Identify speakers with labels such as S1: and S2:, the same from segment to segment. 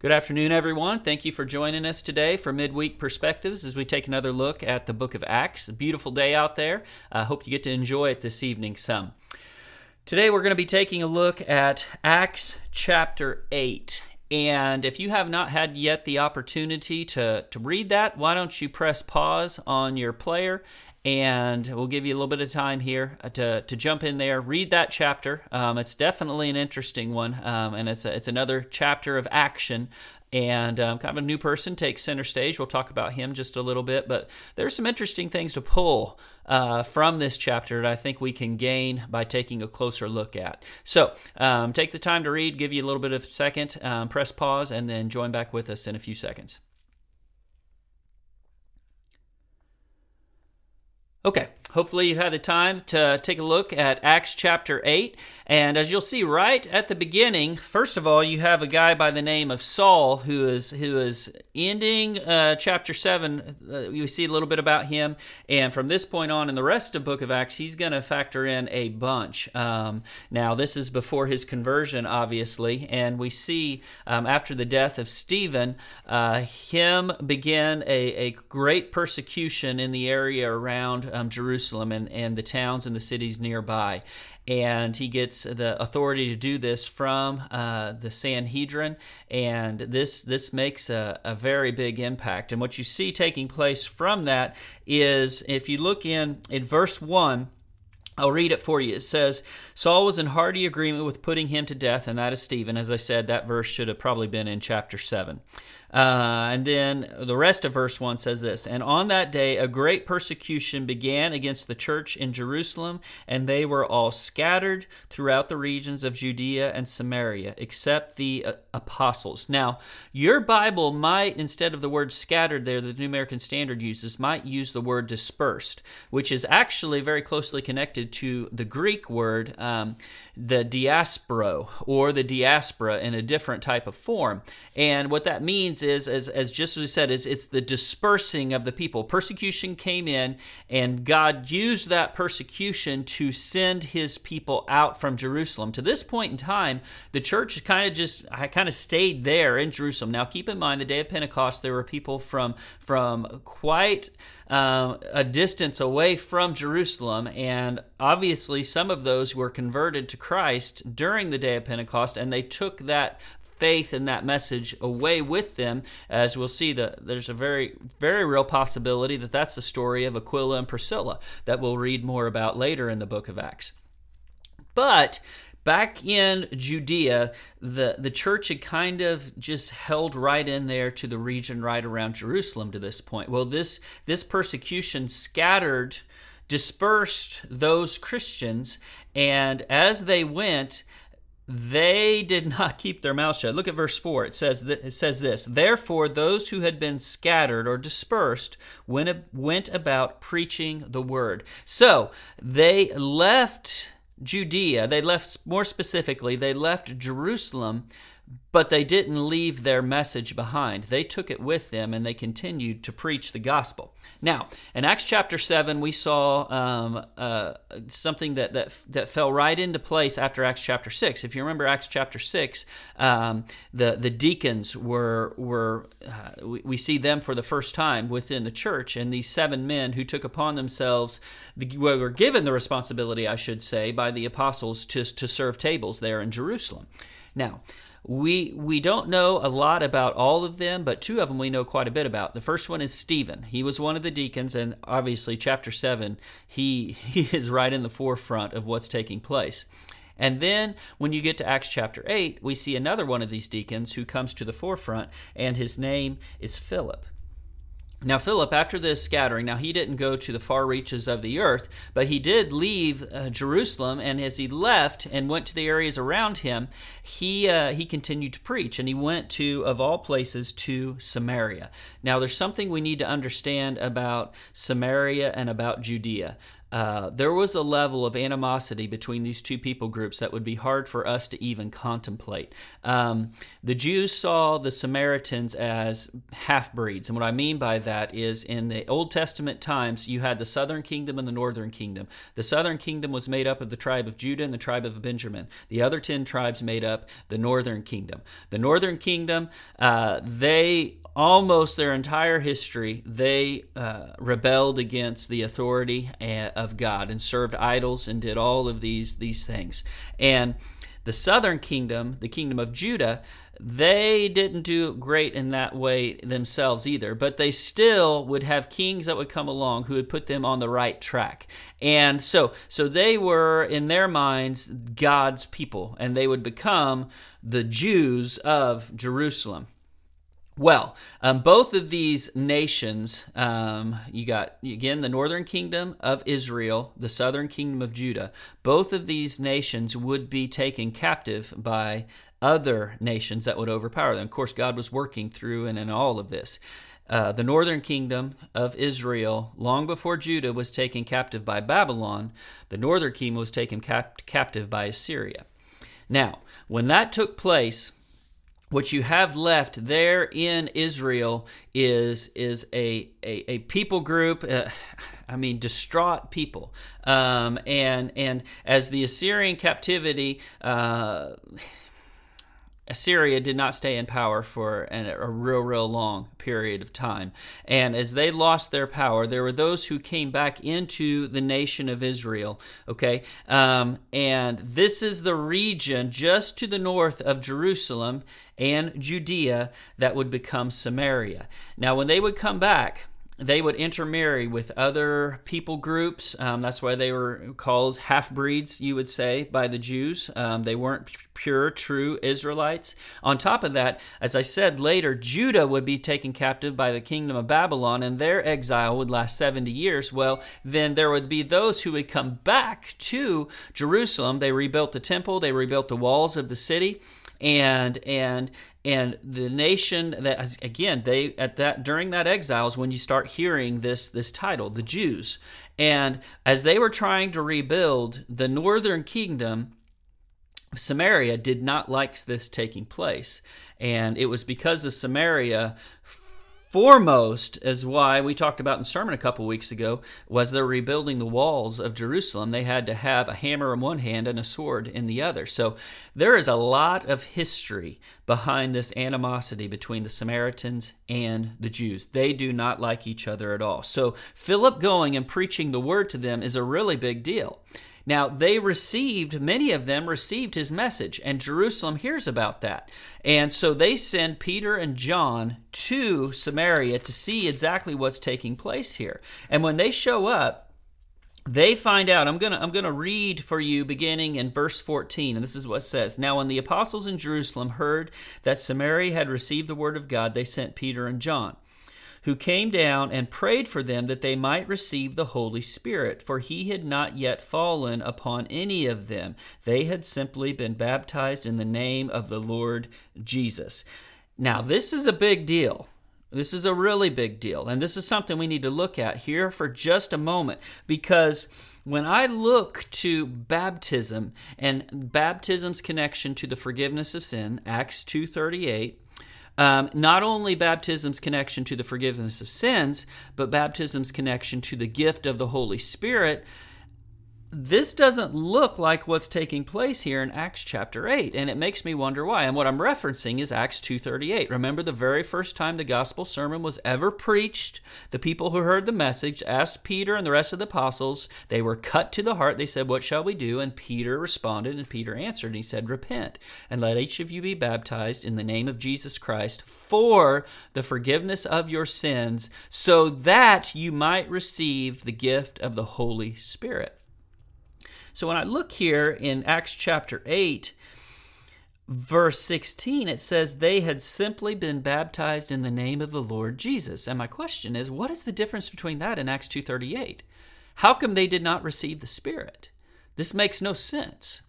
S1: Good afternoon, everyone. Thank you for joining us today for Midweek Perspectives as we take another look at the book of Acts. Beautiful day out there. I uh, hope you get to enjoy it this evening some. Today, we're going to be taking a look at Acts chapter 8. And if you have not had yet the opportunity to, to read that, why don't you press pause on your player and we'll give you a little bit of time here uh, to, to jump in there, read that chapter. Um, it's definitely an interesting one, um, and it's a, it's another chapter of action. And um, kind of a new person takes center stage. We'll talk about him just a little bit, but there's some interesting things to pull uh, from this chapter that I think we can gain by taking a closer look at. So um, take the time to read, give you a little bit of second, um, press pause, and then join back with us in a few seconds. Okay, hopefully you've had the time to take a look at Acts chapter 8. And as you'll see right at the beginning, first of all, you have a guy by the name of Saul who is who is ending uh, chapter 7. Uh, you see a little bit about him. And from this point on in the rest of book of Acts, he's going to factor in a bunch. Um, now, this is before his conversion, obviously. And we see um, after the death of Stephen, uh, him begin a, a great persecution in the area around um, Jerusalem and, and the towns and the cities nearby. And he gets the authority to do this from uh, the Sanhedrin, and this this makes a, a very big impact. And what you see taking place from that is, if you look in in verse one, I'll read it for you. It says, Saul was in hearty agreement with putting him to death, and that is Stephen. As I said, that verse should have probably been in chapter 7. Uh, and then the rest of verse 1 says this And on that day, a great persecution began against the church in Jerusalem, and they were all scattered throughout the regions of Judea and Samaria, except the uh, apostles. Now, your Bible might, instead of the word scattered there, the New American Standard uses, might use the word dispersed, which is actually very closely connected to the Greek word, um, the diaspora, or the diaspora in a different type of form. And what that means is, as, as just as we said, is it's the dispersing of the people. Persecution came in, and God used that persecution to send His people out from Jerusalem. To this point in time, the church kind of just kind of stayed there in Jerusalem. Now, keep in mind, the day of Pentecost, there were people from from quite um, a distance away from Jerusalem, and obviously some of those were converted to Christ during the day of Pentecost, and they took that faith and that message away with them. As we'll see, that there's a very, very real possibility that that's the story of Aquila and Priscilla that we'll read more about later in the book of Acts. But back in Judea, the, the church had kind of just held right in there to the region right around Jerusalem to this point. Well, this this persecution scattered, dispersed those Christians, and as they went, they did not keep their mouth shut. Look at verse 4. It says, th- it says this Therefore, those who had been scattered or dispersed went, went about preaching the word. So they left Judea, they left, more specifically, they left Jerusalem but they didn't leave their message behind. They took it with them and they continued to preach the gospel. Now, in Acts chapter 7, we saw um, uh, something that, that, that fell right into place after Acts chapter 6. If you remember Acts chapter 6, um, the, the deacons were, were uh, we, we, see them for the first time within the church, and these seven men who took upon themselves, the, were given the responsibility, I should say, by the apostles to, to serve tables there in Jerusalem. Now, we we don't know a lot about all of them, but two of them we know quite a bit about. The first one is Stephen. He was one of the deacons, and obviously, chapter seven, he he is right in the forefront of what's taking place. And then when you get to Acts chapter 8, we see another one of these deacons who comes to the forefront, and his name is Philip. Now, Philip, after this scattering, now he didn't go to the far reaches of the earth, but he did leave uh, Jerusalem. And as he left and went to the areas around him, he uh, he continued to preach, and he went to, of all places, to Samaria. Now, there's something we need to understand about Samaria and about Judea. Uh, there was a level of animosity between these two people groups that would be hard for us to even contemplate. Um, the Jews saw the Samaritans as half breeds. And what I mean by that is in the Old Testament times, you had the southern kingdom and the northern kingdom. The southern kingdom was made up of the tribe of Judah and the tribe of Benjamin. The other 10 tribes made up the northern kingdom. The northern kingdom, uh, they almost their entire history, they uh, rebelled against the authority uh, of God and served idols and did all of these these things. And the southern kingdom, the kingdom of Judah, they didn't do great in that way themselves either, but they still would have kings that would come along who would put them on the right track. And so so they were in their minds God's people and they would become the Jews of Jerusalem. Well, um, both of these nations, um, you got again the northern kingdom of Israel, the southern kingdom of Judah. Both of these nations would be taken captive by other nations that would overpower them. Of course, God was working through and in all of this. Uh, the northern kingdom of Israel, long before Judah was taken captive by Babylon, the northern kingdom was taken cap- captive by Assyria. Now, when that took place, what you have left there in Israel is is a a, a people group. Uh, I mean, distraught people, um, and and as the Assyrian captivity. Uh, Assyria did not stay in power for an, a real, real long period of time. And as they lost their power, there were those who came back into the nation of Israel. Okay. Um, and this is the region just to the north of Jerusalem and Judea that would become Samaria. Now, when they would come back, they would intermarry with other people groups. Um, that's why they were called half breeds, you would say, by the Jews. Um, they weren't pure, true Israelites. On top of that, as I said later, Judah would be taken captive by the kingdom of Babylon, and their exile would last 70 years. Well, then there would be those who would come back to Jerusalem. They rebuilt the temple, they rebuilt the walls of the city and and and the nation that again they at that during that exile is when you start hearing this this title the jews. And as they were trying to rebuild the northern kingdom samaria did not like this taking place. And it was because of samaria foremost as why we talked about in sermon a couple weeks ago was they're rebuilding the walls of Jerusalem. They had to have a hammer in one hand and a sword in the other. So there is a lot of history behind this animosity between the Samaritans and the Jews. They do not like each other at all. So Philip going and preaching the word to them is a really big deal. Now, they received, many of them received his message, and Jerusalem hears about that. And so they send Peter and John to Samaria to see exactly what's taking place here. And when they show up, they find out i'm going to i'm going to read for you beginning in verse 14 and this is what it says now when the apostles in jerusalem heard that samaria had received the word of god they sent peter and john who came down and prayed for them that they might receive the Holy Spirit, for he had not yet fallen upon any of them. They had simply been baptized in the name of the Lord Jesus. Now, this is a big deal. This is a really big deal. And this is something we need to look at here for just a moment because when I look to baptism and baptism's connection to the forgiveness of sin, Acts 2:38, um, not only baptism's connection to the forgiveness of sins, but baptism's connection to the gift of the Holy Spirit this doesn't look like what's taking place here in Acts chapter 8 and it makes me wonder why. And what I'm referencing is Acts 2:38 remember the very first time the gospel sermon was ever preached the people who heard the message asked Peter and the rest of the apostles they were cut to the heart. They said what shall we do? And Peter responded and Peter answered and he said repent and let each of you be baptized in the name of Jesus Christ for the forgiveness of your sins so that you might receive the gift of the Holy Spirit so when I look here in Acts chapter 8, verse 16, it says, They had simply been baptized in the name of the Lord Jesus. And my question is, what is the difference between that and Acts 2.38? How come they did not receive the Spirit? This makes no sense.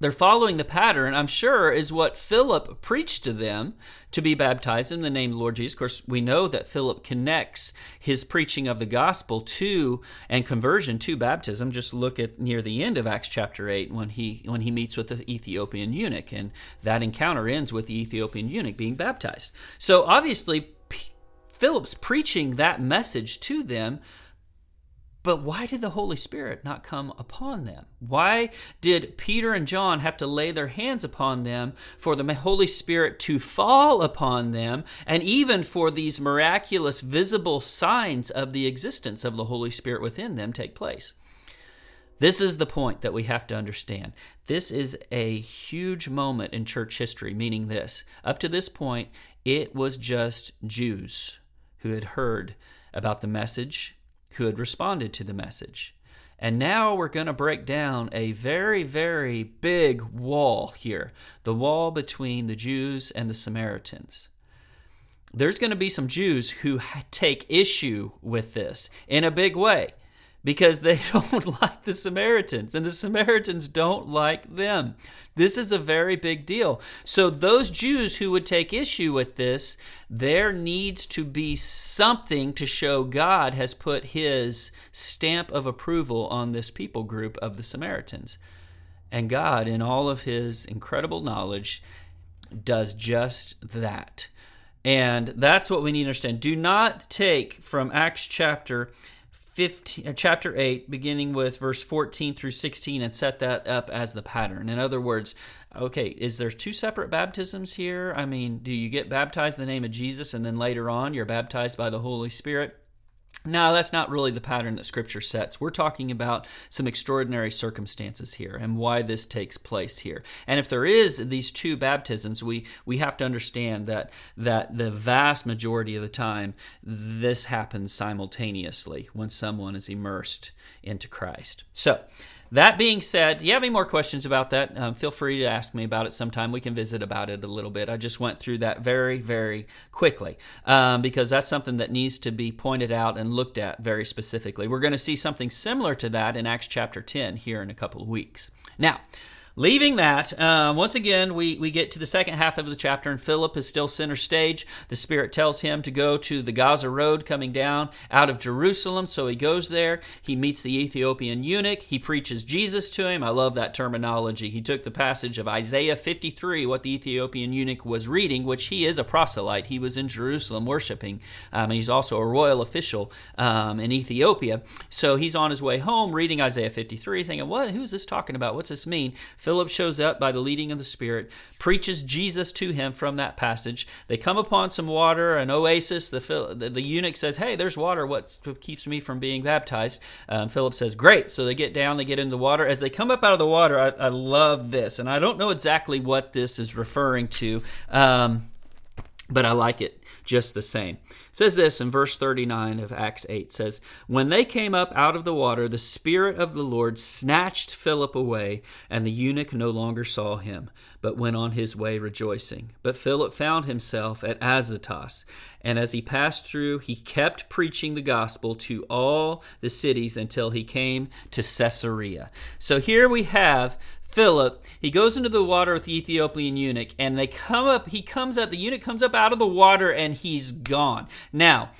S1: They're following the pattern, I'm sure, is what Philip preached to them to be baptized in the name of the Lord Jesus. Of course, we know that Philip connects his preaching of the gospel to and conversion to baptism. Just look at near the end of Acts chapter 8 when he when he meets with the Ethiopian eunuch and that encounter ends with the Ethiopian eunuch being baptized. So obviously Philip's preaching that message to them but why did the Holy Spirit not come upon them? Why did Peter and John have to lay their hands upon them for the Holy Spirit to fall upon them and even for these miraculous visible signs of the existence of the Holy Spirit within them take place? This is the point that we have to understand. This is a huge moment in church history, meaning this. Up to this point, it was just Jews who had heard about the message who had responded to the message. And now we're going to break down a very, very big wall here the wall between the Jews and the Samaritans. There's going to be some Jews who take issue with this in a big way because they don't like the Samaritans and the Samaritans don't like them. This is a very big deal. So, those Jews who would take issue with this, there needs to be something to show God has put his stamp of approval on this people group of the Samaritans. And God, in all of his incredible knowledge, does just that. And that's what we need to understand. Do not take from Acts chapter 15, uh, chapter 8, beginning with verse 14 through 16, and set that up as the pattern. In other words, okay, is there two separate baptisms here? I mean, do you get baptized in the name of Jesus and then later on you're baptized by the Holy Spirit? No, that's not really the pattern that Scripture sets. We're talking about some extraordinary circumstances here and why this takes place here. And if there is these two baptisms, we, we have to understand that, that the vast majority of the time, this happens simultaneously when someone is immersed into Christ. So, that being said, you have any more questions about that? Um, feel free to ask me about it sometime. We can visit about it a little bit. I just went through that very, very quickly um, because that's something that needs to be pointed out and looked at very specifically. We're going to see something similar to that in Acts chapter 10 here in a couple of weeks. Now, Leaving that, um, once again, we, we get to the second half of the chapter, and Philip is still center stage. The Spirit tells him to go to the Gaza Road coming down out of Jerusalem. So he goes there. He meets the Ethiopian eunuch. He preaches Jesus to him. I love that terminology. He took the passage of Isaiah 53, what the Ethiopian eunuch was reading, which he is a proselyte. He was in Jerusalem worshiping, um, and he's also a royal official um, in Ethiopia. So he's on his way home reading Isaiah 53, thinking, What? Who's this talking about? What's this mean? Philip shows up by the leading of the Spirit, preaches Jesus to him from that passage. They come upon some water, an oasis. The, the, the eunuch says, Hey, there's water. What keeps me from being baptized? Um, Philip says, Great. So they get down, they get in the water. As they come up out of the water, I, I love this. And I don't know exactly what this is referring to. Um, but I like it just the same. It says this in verse 39 of Acts 8 says, When they came up out of the water, the Spirit of the Lord snatched Philip away, and the eunuch no longer saw him, but went on his way rejoicing. But Philip found himself at Azotus, and as he passed through, he kept preaching the gospel to all the cities until he came to Caesarea. So here we have Philip, he goes into the water with the Ethiopian eunuch, and they come up, he comes out, the eunuch comes up out of the water, and he's gone. Now,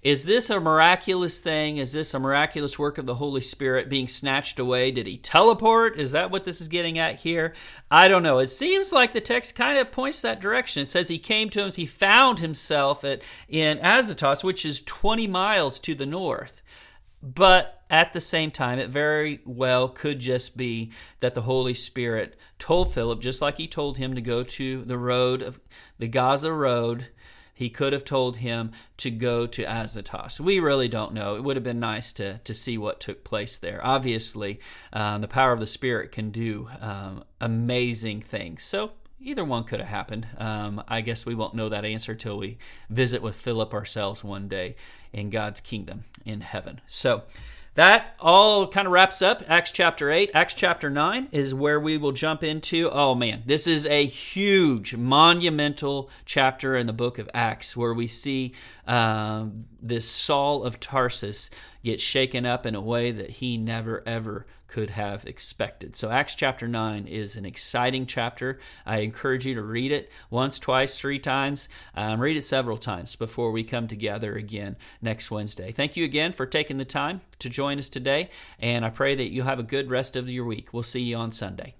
S1: is this a miraculous thing? Is this a miraculous work of the Holy Spirit being snatched away? Did he teleport? Is that what this is getting at here? I don't know. It seems like the text kind of points that direction. It says he came to him, he found himself at, in Azotus, which is 20 miles to the north. But at the same time, it very well could just be that the Holy Spirit told Philip, just like he told him to go to the road of the Gaza road, he could have told him to go to Azotus. We really don't know. It would have been nice to, to see what took place there. Obviously, um, the power of the Spirit can do um, amazing things. So either one could have happened. Um, I guess we won't know that answer till we visit with Philip ourselves one day in God's kingdom in heaven. So that all kind of wraps up Acts chapter 8. Acts chapter 9 is where we will jump into. Oh man, this is a huge, monumental chapter in the book of Acts where we see um, this Saul of Tarsus get shaken up in a way that he never ever could have expected. So, Acts chapter 9 is an exciting chapter. I encourage you to read it once, twice, three times. Um, read it several times before we come together again next Wednesday. Thank you again for taking the time to join us today, and I pray that you have a good rest of your week. We'll see you on Sunday.